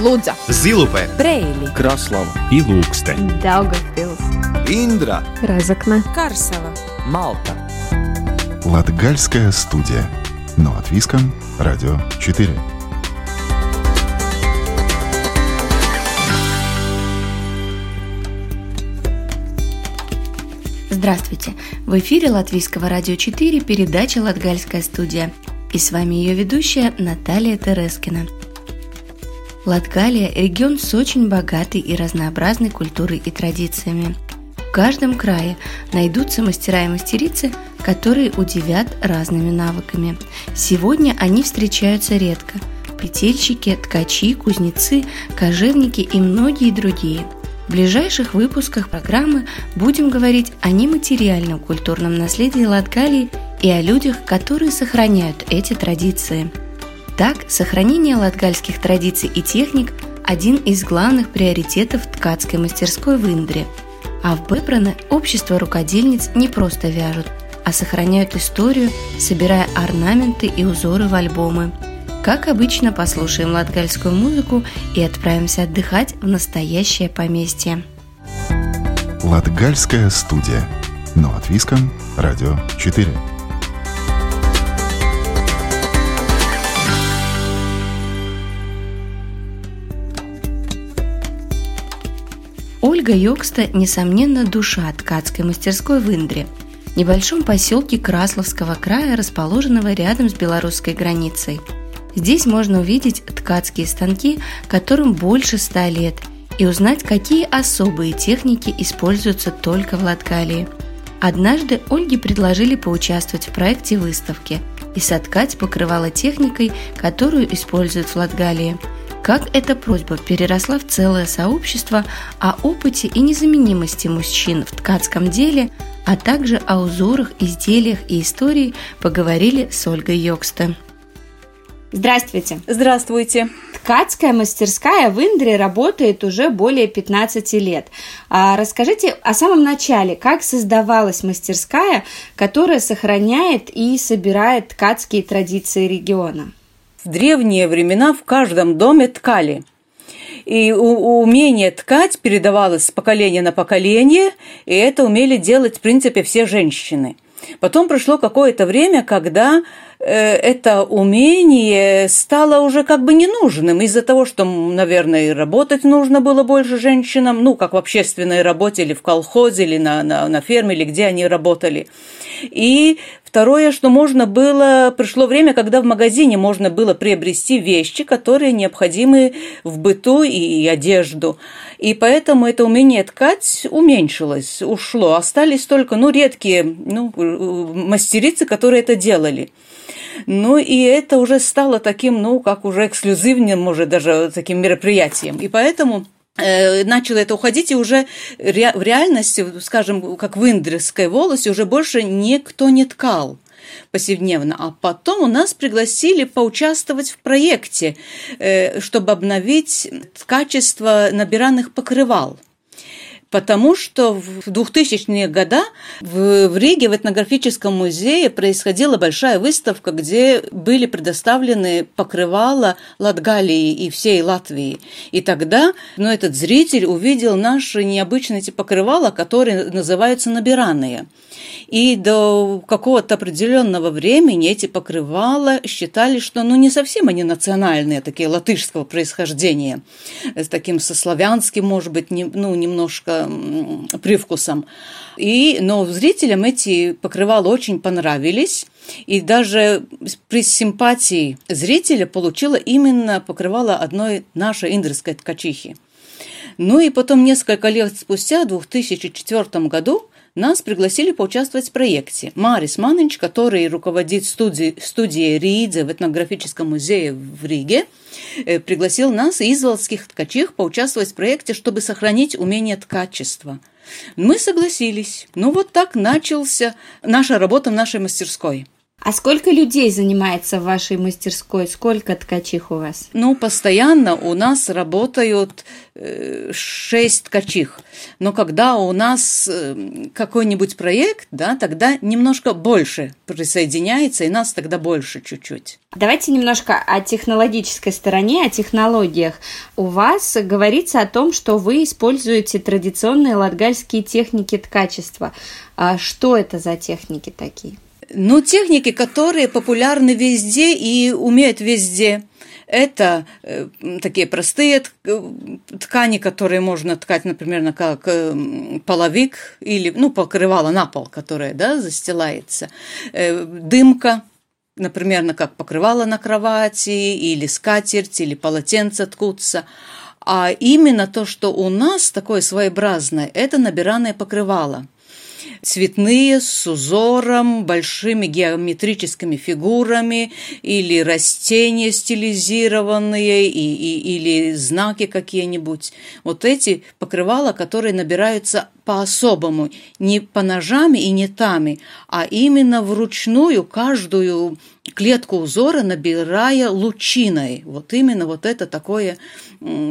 Лудза, Зилупе, Брейли, Краслава и Лукстен. Daugavpils, Индра Разокна, Карсела. Малта Латгальская студия. Но от Виском. Радио 4. Здравствуйте! В эфире Латвийского радио 4 передача «Латгальская студия». И с вами ее ведущая Наталья Терескина. Латгалия – регион с очень богатой и разнообразной культурой и традициями. В каждом крае найдутся мастера и мастерицы, которые удивят разными навыками. Сегодня они встречаются редко – петельщики, ткачи, кузнецы, кожевники и многие другие – в ближайших выпусках программы будем говорить о нематериальном культурном наследии Латгалии и о людях, которые сохраняют эти традиции. Так, сохранение латгальских традиций и техник – один из главных приоритетов ткацкой мастерской в Индре. А в Бепране общество рукодельниц не просто вяжут, а сохраняют историю, собирая орнаменты и узоры в альбомы – как обычно, послушаем латгальскую музыку и отправимся отдыхать в настоящее поместье. Латгальская студия. Но от Виском. Радио 4. Ольга Йокста, несомненно, душа ткацкой мастерской в Индре, небольшом поселке Красловского края, расположенного рядом с белорусской границей – Здесь можно увидеть ткацкие станки, которым больше ста лет, и узнать, какие особые техники используются только в Латгалии. Однажды Ольге предложили поучаствовать в проекте выставки и соткать покрывало техникой, которую используют в Латгалии. Как эта просьба переросла в целое сообщество о опыте и незаменимости мужчин в ткацком деле, а также о узорах, изделиях и истории поговорили с Ольгой Йоксте. Здравствуйте. Здравствуйте. Ткацкая мастерская в Индре работает уже более 15 лет. А расскажите о самом начале, как создавалась мастерская, которая сохраняет и собирает ткацкие традиции региона? В древние времена в каждом доме ткали. И умение ткать передавалось с поколения на поколение, и это умели делать, в принципе, все женщины. Потом прошло какое-то время, когда Э, это умение стало уже как бы ненужным из-за того, что, наверное, работать нужно было больше женщинам, ну, как в общественной работе или в колхозе, или на, на, на ферме, или где они работали. И второе, что можно было, пришло время, когда в магазине можно было приобрести вещи, которые необходимы в быту и одежду. И поэтому это умение ткать уменьшилось, ушло. Остались только, ну, редкие ну, мастерицы, которые это делали. Ну и это уже стало таким, ну, как уже эксклюзивным, может, даже таким мероприятием. И поэтому э, начало это уходить, и уже в реальности, скажем, как в Индрской волосе, уже больше никто не ткал повседневно. А потом у нас пригласили поучаствовать в проекте, э, чтобы обновить качество набиранных покрывал – потому что в 2000-е годы в, Риге в этнографическом музее происходила большая выставка, где были предоставлены покрывала Латгалии и всей Латвии. И тогда ну, этот зритель увидел наши необычные эти покрывала, которые называются набиранные. И до какого-то определенного времени эти покрывала считали, что ну, не совсем они национальные, такие латышского происхождения, с таким со славянским, может быть, не, ну, немножко привкусом. И, но зрителям эти покрывала очень понравились. И даже при симпатии зрителя получила именно покрывало одной нашей индрской ткачихи. Ну и потом, несколько лет спустя, в 2004 году, нас пригласили поучаствовать в проекте. Марис Манинч, который руководит студией, студией Ридзе в этнографическом музее в Риге, э, пригласил нас, изволских ткачих, поучаствовать в проекте, чтобы сохранить умение ткачества. Мы согласились. Ну вот так начался наша работа в нашей мастерской. А сколько людей занимается в вашей мастерской? Сколько ткачих у вас? Ну, постоянно у нас работают э, шесть ткачих. Но когда у нас э, какой-нибудь проект, да, тогда немножко больше присоединяется, и нас тогда больше чуть-чуть. Давайте немножко о технологической стороне, о технологиях. У вас говорится о том, что вы используете традиционные латгальские техники ткачества. А что это за техники такие? Ну, техники, которые популярны везде и умеют везде. Это э, такие простые э, ткани, которые можно ткать, например, как э, половик или ну, покрывало на пол, которое да, застилается. Э, дымка, например, как покрывало на кровати, или скатерть, или полотенце ткутся. А именно то, что у нас такое своеобразное, это набиранное покрывало – цветные, с узором, большими геометрическими фигурами, или растения стилизированные, и, и, или знаки какие-нибудь. Вот эти покрывала, которые набираются по-особому, не по ножами и не тами, а именно вручную каждую клетку узора набирая лучиной. Вот именно вот это такое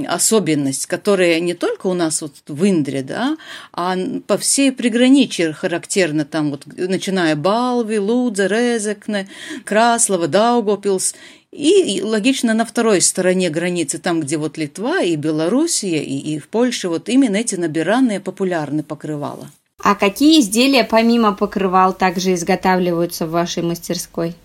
особенность, которая не только у нас вот в Индре, да, а по всей приграничье характерна, там вот, начиная Балви, Лудзе, Резекне, Краслова, Даугопилс, и логично на второй стороне границы, там, где вот Литва и Белоруссия, и, и в Польше, вот именно эти набиранные популярны покрывала. А какие изделия помимо покрывал также изготавливаются в вашей мастерской?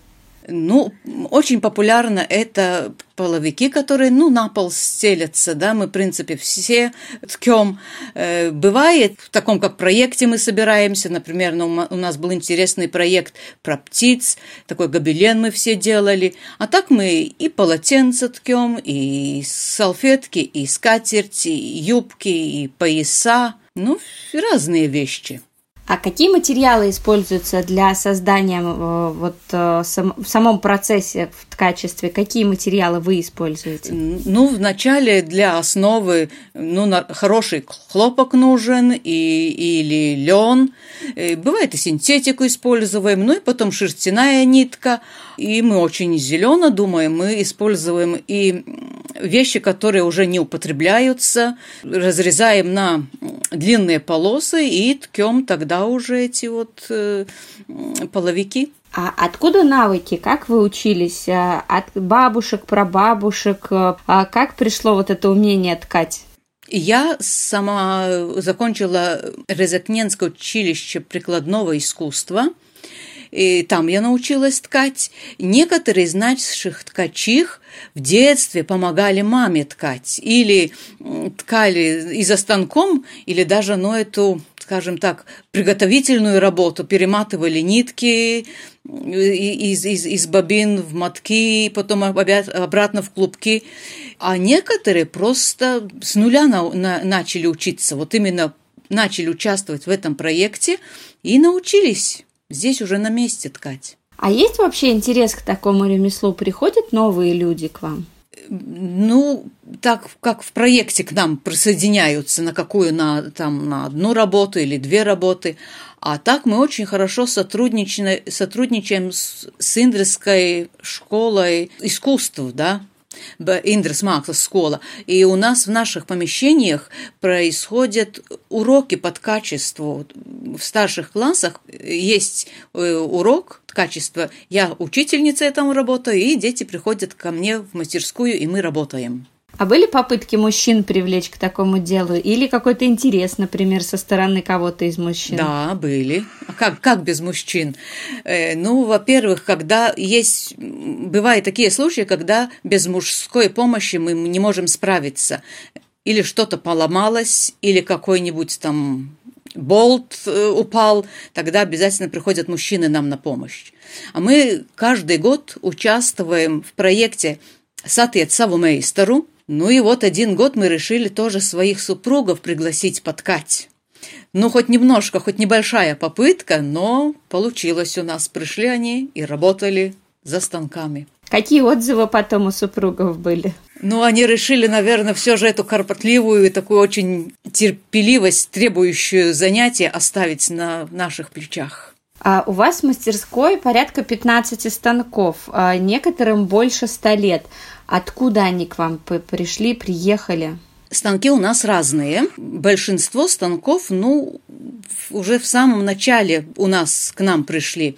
Ну, очень популярно это половики, которые, ну, на пол стелятся, да, мы, в принципе, все ткем. Э, бывает, в таком как проекте мы собираемся, например, ну, у нас был интересный проект про птиц, такой гобелен мы все делали, а так мы и полотенца ткем, и салфетки, и скатерти, и юбки, и пояса, ну, разные вещи. А какие материалы используются для создания э, вот э, в самом процессе в ткачестве? Какие материалы вы используете? Ну, вначале для основы ну, хороший хлопок нужен и, или лен. Э, бывает и синтетику используем, ну и потом шерстяная нитка. И мы очень зелено думаем, мы используем и вещи, которые уже не употребляются, разрезаем на длинные полосы и ткем тогда уже эти вот э, половики. А откуда навыки? Как вы учились? А, от бабушек, прабабушек? А как пришло вот это умение ткать? Я сама закончила Резакненское училище прикладного искусства – и там я научилась ткать. Некоторые из наших ткачих в детстве помогали маме ткать. Или ткали и за станком, или даже, ну, эту, скажем так, приготовительную работу. Перематывали нитки из, из, из бобин в мотки, потом обратно в клубки. А некоторые просто с нуля на, на, начали учиться. Вот именно начали участвовать в этом проекте и научились Здесь уже на месте ткать. А есть вообще интерес к такому ремеслу? Приходят новые люди к вам? Ну, так как в проекте к нам присоединяются на какую на, там, на одну работу или две работы, а так мы очень хорошо сотрудничаем, сотрудничаем с, с Индрской школой искусств, да, Индрес Максас школа. И у нас в наших помещениях происходят уроки под качеству. В старших классах есть э, урок качества. Я учительница этому работаю, и дети приходят ко мне в мастерскую, и мы работаем. А были попытки мужчин привлечь к такому делу? Или какой-то интерес, например, со стороны кого-то из мужчин? Да, были. А как, как без мужчин? Э, ну, во-первых, когда есть... Бывают такие случаи, когда без мужской помощи мы не можем справиться. Или что-то поломалось, или какой-нибудь там болт э, упал, тогда обязательно приходят мужчины нам на помощь. А мы каждый год участвуем в проекте «Сатиет саву мейстеру», ну и вот один год мы решили тоже своих супругов пригласить подкать. Ну, хоть немножко, хоть небольшая попытка, но получилось у нас. Пришли они и работали за станками. Какие отзывы потом у супругов были? Ну, они решили, наверное, все же эту карпотливую и такую очень терпеливость, требующую занятия, оставить на наших плечах. А у вас в мастерской порядка 15 станков, а некоторым больше 100 лет. Откуда они к вам пришли, приехали? Станки у нас разные. Большинство станков, ну, уже в самом начале у нас к нам пришли.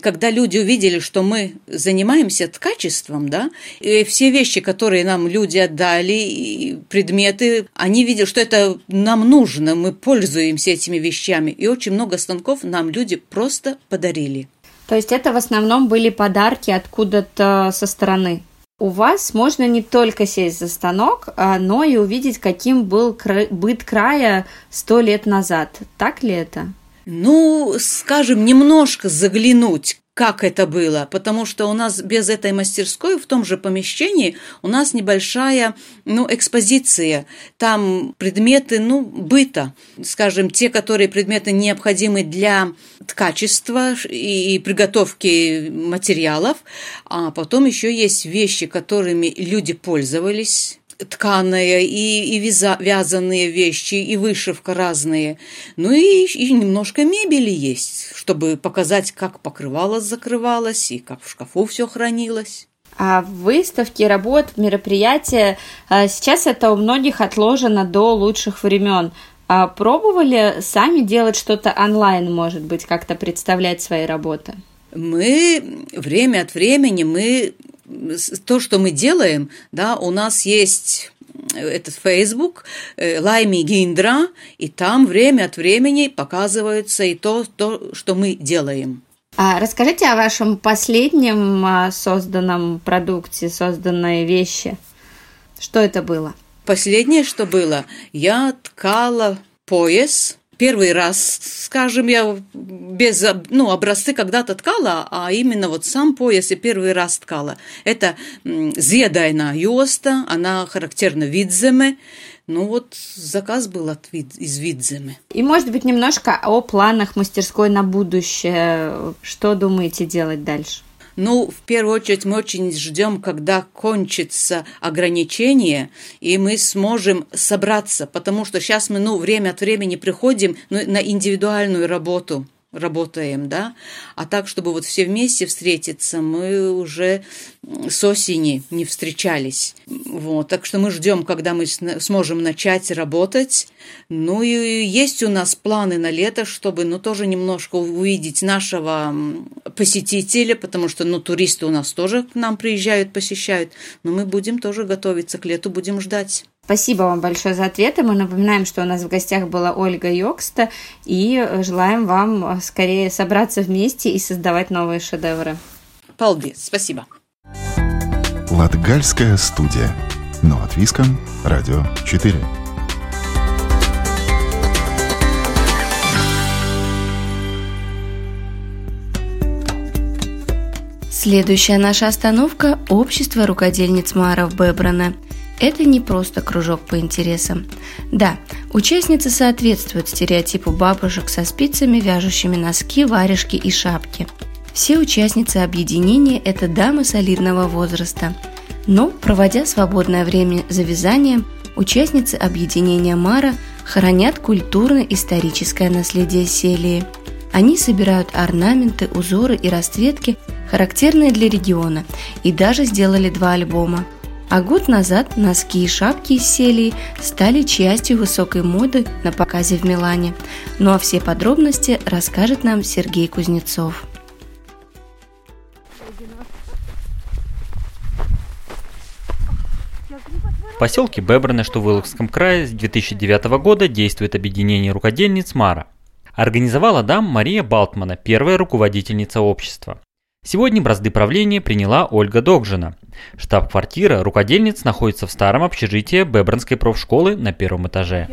Когда люди увидели, что мы занимаемся ткачеством, да, и все вещи, которые нам люди отдали, предметы, они видели, что это нам нужно, мы пользуемся этими вещами. И очень много станков нам люди просто подарили. То есть это в основном были подарки откуда-то со стороны? У вас можно не только сесть за станок, а, но и увидеть, каким был быт края сто лет назад. Так ли это? Ну, скажем, немножко заглянуть как это было, потому что у нас без этой мастерской в том же помещении у нас небольшая, ну, экспозиция. Там предметы, ну, быта, скажем, те, которые предметы необходимы для ткачества и приготовки материалов, а потом еще есть вещи, которыми люди пользовались, тканые и, и вяза, вязаные вещи, и вышивка разные. Ну и, и немножко мебели есть, чтобы показать, как покрывало закрывалось и как в шкафу все хранилось. А выставки, работ, мероприятия, а, сейчас это у многих отложено до лучших времен. А пробовали сами делать что-то онлайн, может быть, как-то представлять свои работы? Мы время от времени мы то, что мы делаем, да, у нас есть этот Facebook, э, Лайми Гиндра, и там время от времени показывается и то, то что мы делаем. А расскажите о вашем последнем а, созданном продукте, созданной вещи. Что это было? Последнее, что было, я ткала пояс первый раз, скажем, я без, ну, образцы когда-то ткала, а именно вот сам пояс и первый раз ткала. Это зедайна юоста, она характерна видземе, ну вот заказ был от вид, из Видземы. И, может быть, немножко о планах мастерской на будущее. Что думаете делать дальше? Ну, в первую очередь, мы очень ждем, когда кончится ограничение, и мы сможем собраться, потому что сейчас мы, ну, время от времени приходим ну, на индивидуальную работу работаем, да, а так, чтобы вот все вместе встретиться, мы уже с осени не встречались. Вот, так что мы ждем, когда мы сможем начать работать. Ну и есть у нас планы на лето, чтобы, ну, тоже немножко увидеть нашего посетителя, потому что, ну, туристы у нас тоже к нам приезжают, посещают, но мы будем тоже готовиться к лету, будем ждать. Спасибо вам большое за ответы. Мы напоминаем, что у нас в гостях была Ольга Йокста, и желаем вам скорее собраться вместе и создавать новые шедевры. Paldies, спасибо. Латгальская студия. Но от Виском. Радио 4. Следующая наша остановка – общество рукодельниц Маров Бебрана – это не просто кружок по интересам. Да, участницы соответствуют стереотипу бабушек со спицами, вяжущими носки, варежки и шапки. Все участницы объединения – это дамы солидного возраста. Но, проводя свободное время за вязанием, участницы объединения Мара хранят культурно-историческое наследие Селии. Они собирают орнаменты, узоры и расцветки, характерные для региона, и даже сделали два альбома – а год назад носки и шапки из селии стали частью высокой моды на показе в Милане. Ну а все подробности расскажет нам Сергей Кузнецов. В поселке Бебраны, что в Иловском крае, с 2009 года действует объединение рукодельниц «Мара». Организовала дам Мария Балтмана, первая руководительница общества. Сегодня бразды правления приняла Ольга Догжина. Штаб-квартира рукодельниц находится в старом общежитии Бебранской профшколы на первом этаже.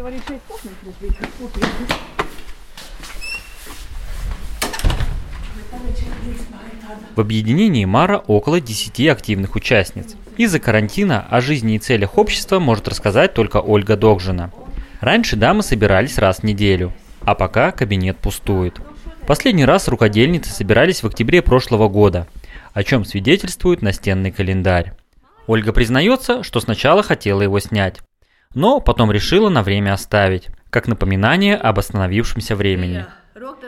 В объединении Мара около 10 активных участниц. Из-за карантина о жизни и целях общества может рассказать только Ольга Догжина. Раньше дамы собирались раз в неделю, а пока кабинет пустует. Последний раз рукодельницы собирались в октябре прошлого года, о чем свидетельствует настенный календарь. Ольга признается, что сначала хотела его снять, но потом решила на время оставить, как напоминание об остановившемся времени.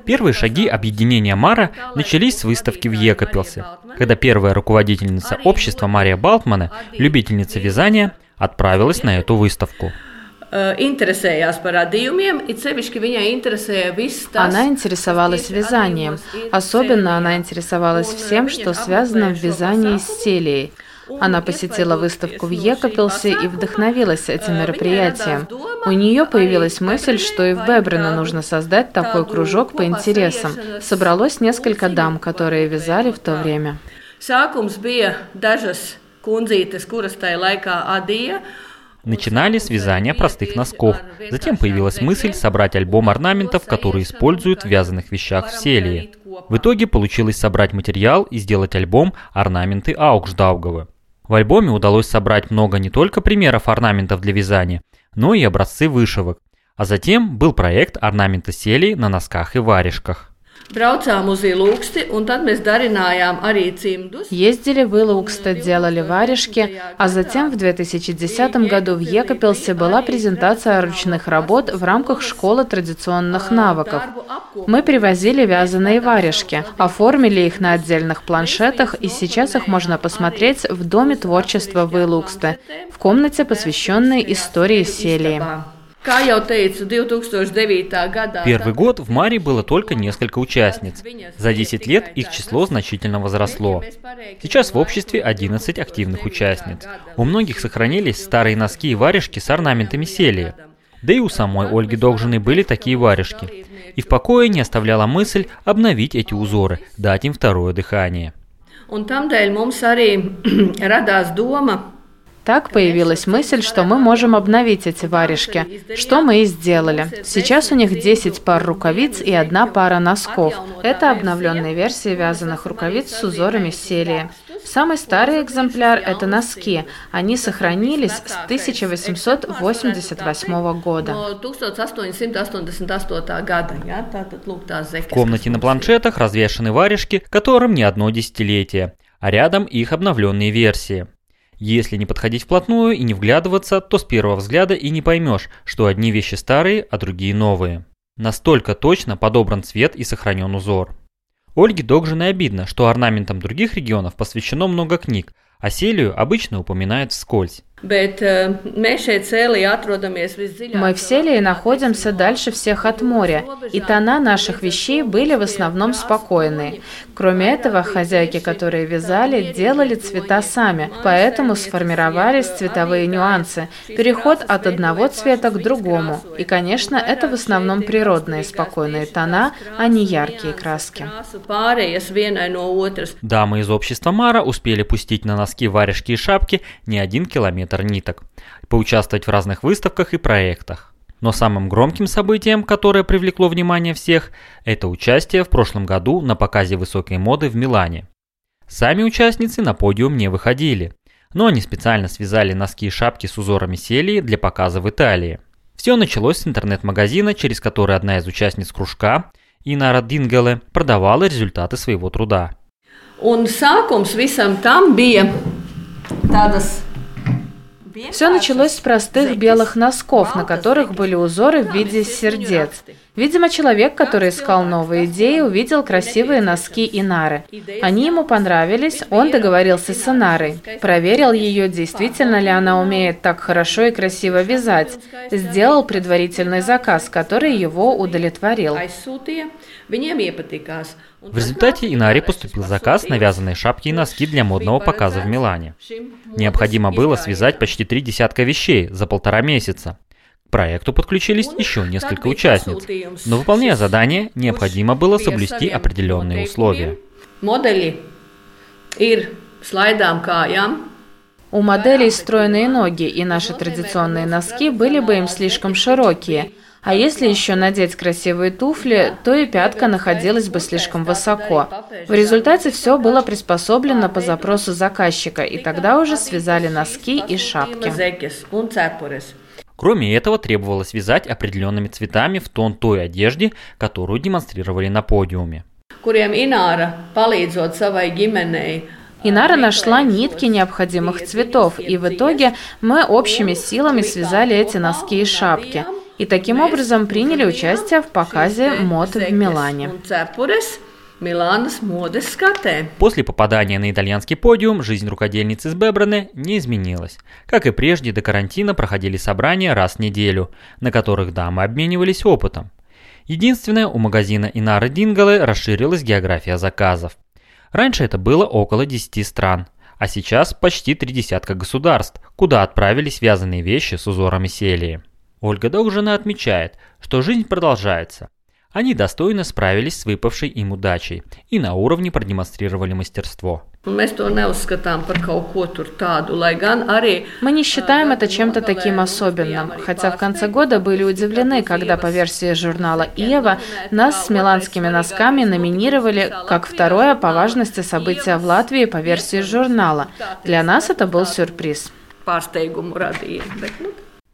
Первые шаги объединения Мара начались с выставки в Екапелсе, когда первая руководительница общества Мария Балтмана, любительница вязания, отправилась на эту выставку. Она интересовалась вязанием. Особенно она интересовалась всем, что связано в вязании с селией. Она посетила выставку в Екапелсе и вдохновилась этим мероприятием. У нее появилась мысль, что и в Бебрино нужно создать такой кружок по интересам. Собралось несколько дам, которые вязали в то время. Начинали с вязания простых носков. Затем появилась мысль собрать альбом орнаментов, которые используют в вязаных вещах в селии. В итоге получилось собрать материал и сделать альбом «Орнаменты Аукшдаугова». В альбоме удалось собрать много не только примеров орнаментов для вязания, но и образцы вышивок. А затем был проект орнамента селей на носках и варежках. Braucām uz Ilūksti, un tad mēs даринājām arī цимдус. Ездили в Илукста, делали варежки, а затем в 2010 году в Екапелсе была презентация ручных работ в рамках школы традиционных навыков. Мы привозили вязаные варежки, оформили их на отдельных планшетах, и сейчас их можно посмотреть в Доме творчества в Илуксте, в комнате, посвященной истории Селии. Первый год в Маре было только несколько участниц. За 10 лет их число значительно возросло. Сейчас в обществе 11 активных участниц. У многих сохранились старые носки и варежки с орнаментами селии. Да и у самой Ольги Догжиной были такие варежки. И в покое не оставляла мысль обновить эти узоры, дать им второе дыхание. Un tamdēļ mums arī radās doma так появилась мысль, что мы можем обновить эти варежки, что мы и сделали. Сейчас у них 10 пар рукавиц и одна пара носков. Это обновленные версии вязаных рукавиц с узорами селии. Самый старый экземпляр – это носки. Они сохранились с 1888 года. В комнате на планшетах развешаны варежки, которым не одно десятилетие, а рядом их обновленные версии. Если не подходить вплотную и не вглядываться, то с первого взгляда и не поймешь, что одни вещи старые, а другие новые. Настолько точно подобран цвет и сохранен узор. Ольге Догжиной обидно, что орнаментам других регионов посвящено много книг, а Селию обычно упоминают вскользь. Э, мы в Селии находимся дальше всех от моря, и тона наших вещей были в основном спокойные. Кроме этого, хозяйки, которые вязали, делали цвета сами, поэтому сформировались цветовые нюансы, переход от одного цвета к другому. И, конечно, это в основном природные спокойные тона, а не яркие краски. Дамы из общества Мара успели пустить на носки варежки и шапки не один километр ниток, поучаствовать в разных выставках и проектах. Но самым громким событием, которое привлекло внимание всех, это участие в прошлом году на показе высокой моды в Милане. Сами участницы на подиум не выходили, но они специально связали носки и шапки с узорами селии для показа в Италии. Все началось с интернет-магазина, через который одна из участниц кружка, Инара Дингеле, продавала результаты своего труда. Un sākums visam tam bija tādas все началось с простых белых носков, на которых были узоры в виде сердец. Видимо, человек, который искал новые идеи, увидел красивые носки Инары. Они ему понравились, он договорился с Инарой, проверил ее, действительно ли она умеет так хорошо и красиво вязать, сделал предварительный заказ, который его удовлетворил. В результате Инаре поступил заказ на вязаные шапки и носки для модного показа в Милане. Необходимо было связать почти три десятка вещей за полтора месяца. К проекту подключились еще несколько участниц, но выполняя задание, необходимо было соблюсти определенные условия. Модели ir slaidām kājām, у моделей стройные ноги, и наши традиционные носки были бы им слишком широкие – а если еще надеть красивые туфли, то и пятка находилась бы слишком высоко. В результате все было приспособлено по запросу заказчика, и тогда уже связали носки и шапки. Кроме этого, требовалось вязать определенными цветами в тон той одежды, которую демонстрировали на подиуме. Инара нашла нитки необходимых цветов, и в итоге мы общими силами связали эти носки и шапки. и таким образом приняли участие в показе мод в Милане. Миланас модес скате. После попадания на итальянский подиум жизнь рукодельницы из Бебраны не изменилась. Как и прежде, до карантина проходили собрания раз в неделю, на которых дамы обменивались опытом. Единственное, у магазина Инара Дингалы расширилась география заказов. Раньше это было около 10 стран, а сейчас почти три десятка государств, куда отправились вязаные вещи с узорами селии. Ольга Догжина отмечает, что жизнь продолжается – они достойно справились с выпавшей им удачей и на уровне продемонстрировали мастерство. Мы не считаем это чем-то таким особенным, хотя в конце года были удивлены, когда по версии журнала «Иева» нас с миланскими носками номинировали как второе по важности событие в Латвии по версии журнала. Для нас это был сюрприз.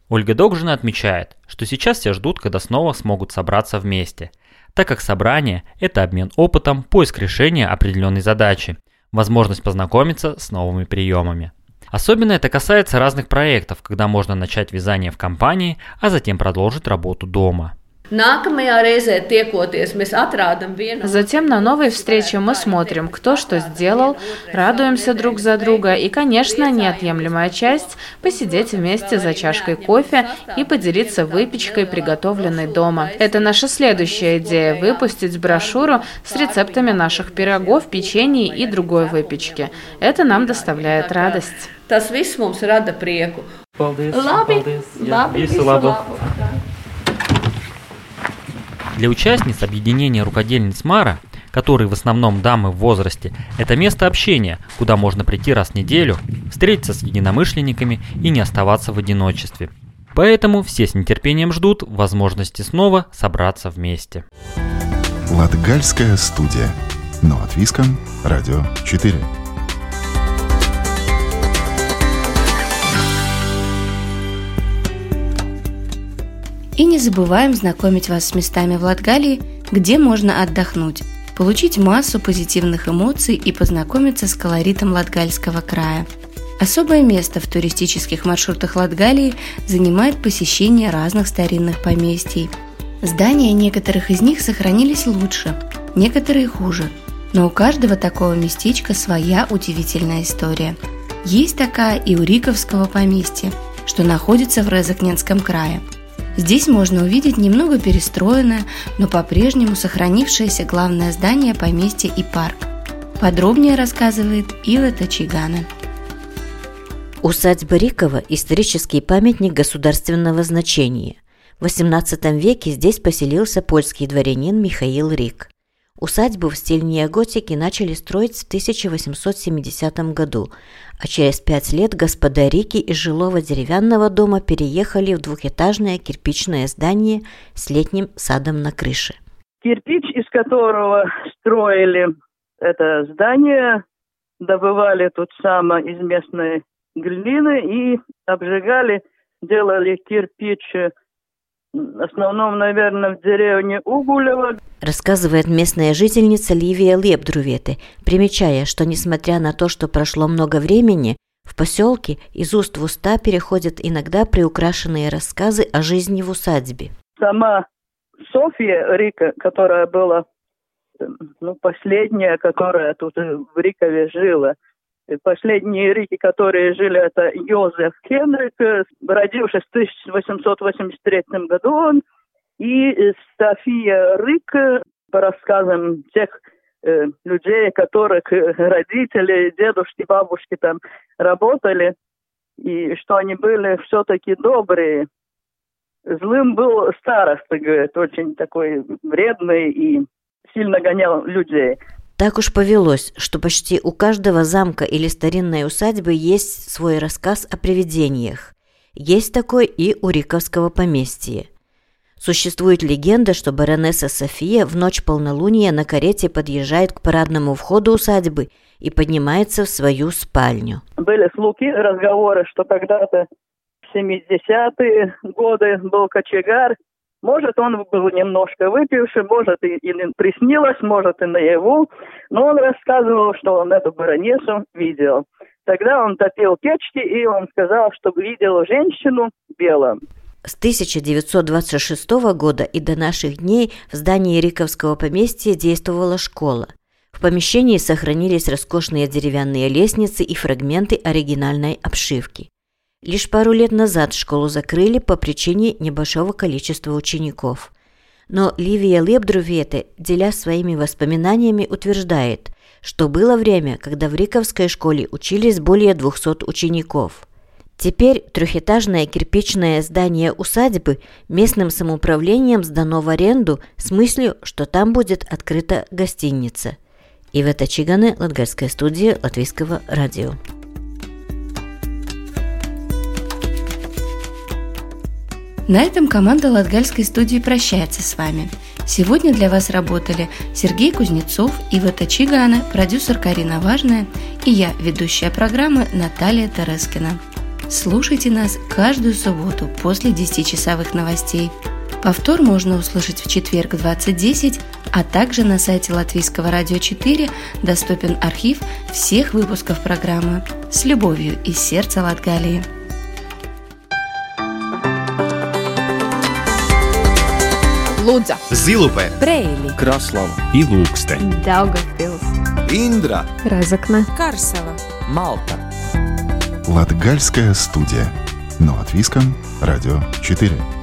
Ольга Догжина отмечает, что сейчас все ждут, когда снова смогут собраться вместе, так как собрание – это обмен опытом, поиск решения определенной задачи, возможность познакомиться с новыми приемами. Особенно это касается разных проектов, когда можно начать вязание в компании, а затем продолжить работу дома – Затем на новой встрече мы смотрим, кто что сделал, радуемся друг за друга и, конечно, неотъемлемая часть – посидеть вместе за чашкой кофе и поделиться выпечкой, приготовленной дома. Это наша следующая идея – выпустить брошюру с рецептами наших пирогов, печенья и другой выпечки. Это нам доставляет радость. Tas viss mums rada prieku. Paldies, labi, paldies. Jā, labi, visu labu. labu. Для участниц объединения рукодельниц Мара, которые в основном дамы в возрасте, это место общения, куда можно прийти раз в неделю, встретиться с единомышленниками и не оставаться в одиночестве. Поэтому все с нетерпением ждут возможности снова собраться вместе. Латгальская студия. Но от Виском. Радио 4. И не забываем знакомить вас с местами в Латгалии, где можно отдохнуть, получить массу позитивных эмоций и познакомиться с колоритом Латгальского края. Особое место в туристических маршрутах Латгалии занимает посещение разных старинных поместий. Здания некоторых из них сохранились лучше, некоторые хуже, но у каждого такого местечка своя удивительная история. Есть такая и у Риковского поместья, что находится в Резакненском крае – Здесь можно увидеть немного перестроенное, но по-прежнему сохранившееся главное здание поместья и парк. Подробнее рассказывает Ила Тачигана. Усадьба Рикова – исторический памятник государственного значения. В XVIII веке здесь поселился польский дворянин Михаил Рик. Усадьбу в стиле неоготики начали строить в 1870 году, а через пять лет господа Рики из жилого деревянного дома переехали в двухэтажное кирпичное здание с летним садом на крыше. Кирпич, из которого строили это здание, добывали тут само из местной глины и обжигали, делали кирпич в основном, наверное, в деревне Угулево. Рассказывает местная жительница Ливия Лепдрувете, примечая, что несмотря на то, что прошло много времени, в поселке из уст в уста переходят иногда приукрашенные рассказы о жизни в усадьбе. Сама Софья Рика, которая была ну, последняя, которая тут в Рикове жила, Последние рики, которые жили, это Йозеф Хенрик, родившись в 1883 году он, и София Рик, по рассказам тех э, людей, которых родители, дедушки, бабушки там работали, и что они были все-таки добрые. Злым был староста, говорит, очень такой вредный и сильно гонял людей. Так уж повелось, что почти у каждого замка или старинной усадьбы есть свой рассказ о привидениях. Есть такой и у Риковского поместья. Существует легенда, что баронесса София в ночь полнолуния на карете подъезжает к парадному входу усадьбы и поднимается в свою спальню. Были слухи, разговоры, что когда-то в 70-е годы был кочегар, может, он был немножко выпивший, может, и, и приснилось, может, и наяву, но он рассказывал, что он эту баронессу видел. Тогда он топил печки, и он сказал, что видел женщину белую. С 1926 года и до наших дней в здании Риковского поместья действовала школа. В помещении сохранились роскошные деревянные лестницы и фрагменты оригинальной обшивки. Лишь пару лет назад школу закрыли по причине небольшого количества учеников. Но Ливия Лебдрувете, деля своими воспоминаниями, утверждает, что было время, когда в Риковской школе учились более 200 учеников. Теперь трехэтажное кирпичное здание усадьбы местным самоуправлением сдано в аренду с мыслью, что там будет открыта гостиница – Ивета Чигане, Латгальская студия Латвийского радио. На этом команда Латгальской студии прощается с вами. Сегодня для вас работали Сергей Кузнецов, Ива Тачигана, продюсер Карина Важная и я, ведущая программы Наталья Терескина. Слушайте нас каждую субботу после 10-часовых новостей. Повтор можно услышать в четверг в 20.10, а также на сайте Латвийского радио 4 доступен архив всех выпусков программы. С любовью из сердца Латгалии. Лудза, Зилупе, Брейли, Краслава. И Ilūkste, Daugavpils, Индра, Разокна, Карсела, Малта. Латгальская студия. Но от Виском, Радио 4.